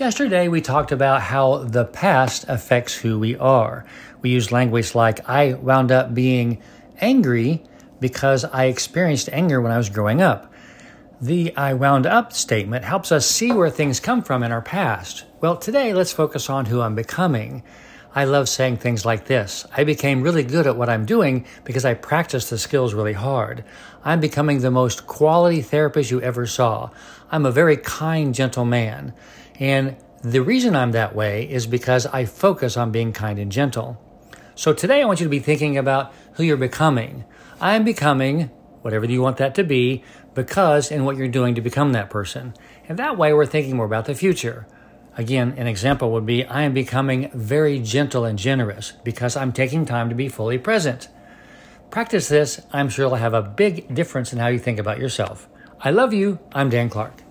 Yesterday, we talked about how the past affects who we are. We used language like, I wound up being angry because I experienced anger when I was growing up. The I wound up statement helps us see where things come from in our past. Well, today, let's focus on who I'm becoming. I love saying things like this. I became really good at what I'm doing because I practiced the skills really hard. I'm becoming the most quality therapist you ever saw. I'm a very kind, gentle man. And the reason I'm that way is because I focus on being kind and gentle. So today I want you to be thinking about who you're becoming. I am becoming whatever you want that to be because in what you're doing to become that person. And that way we're thinking more about the future. Again, an example would be I am becoming very gentle and generous because I'm taking time to be fully present. Practice this, I'm sure it'll have a big difference in how you think about yourself. I love you. I'm Dan Clark.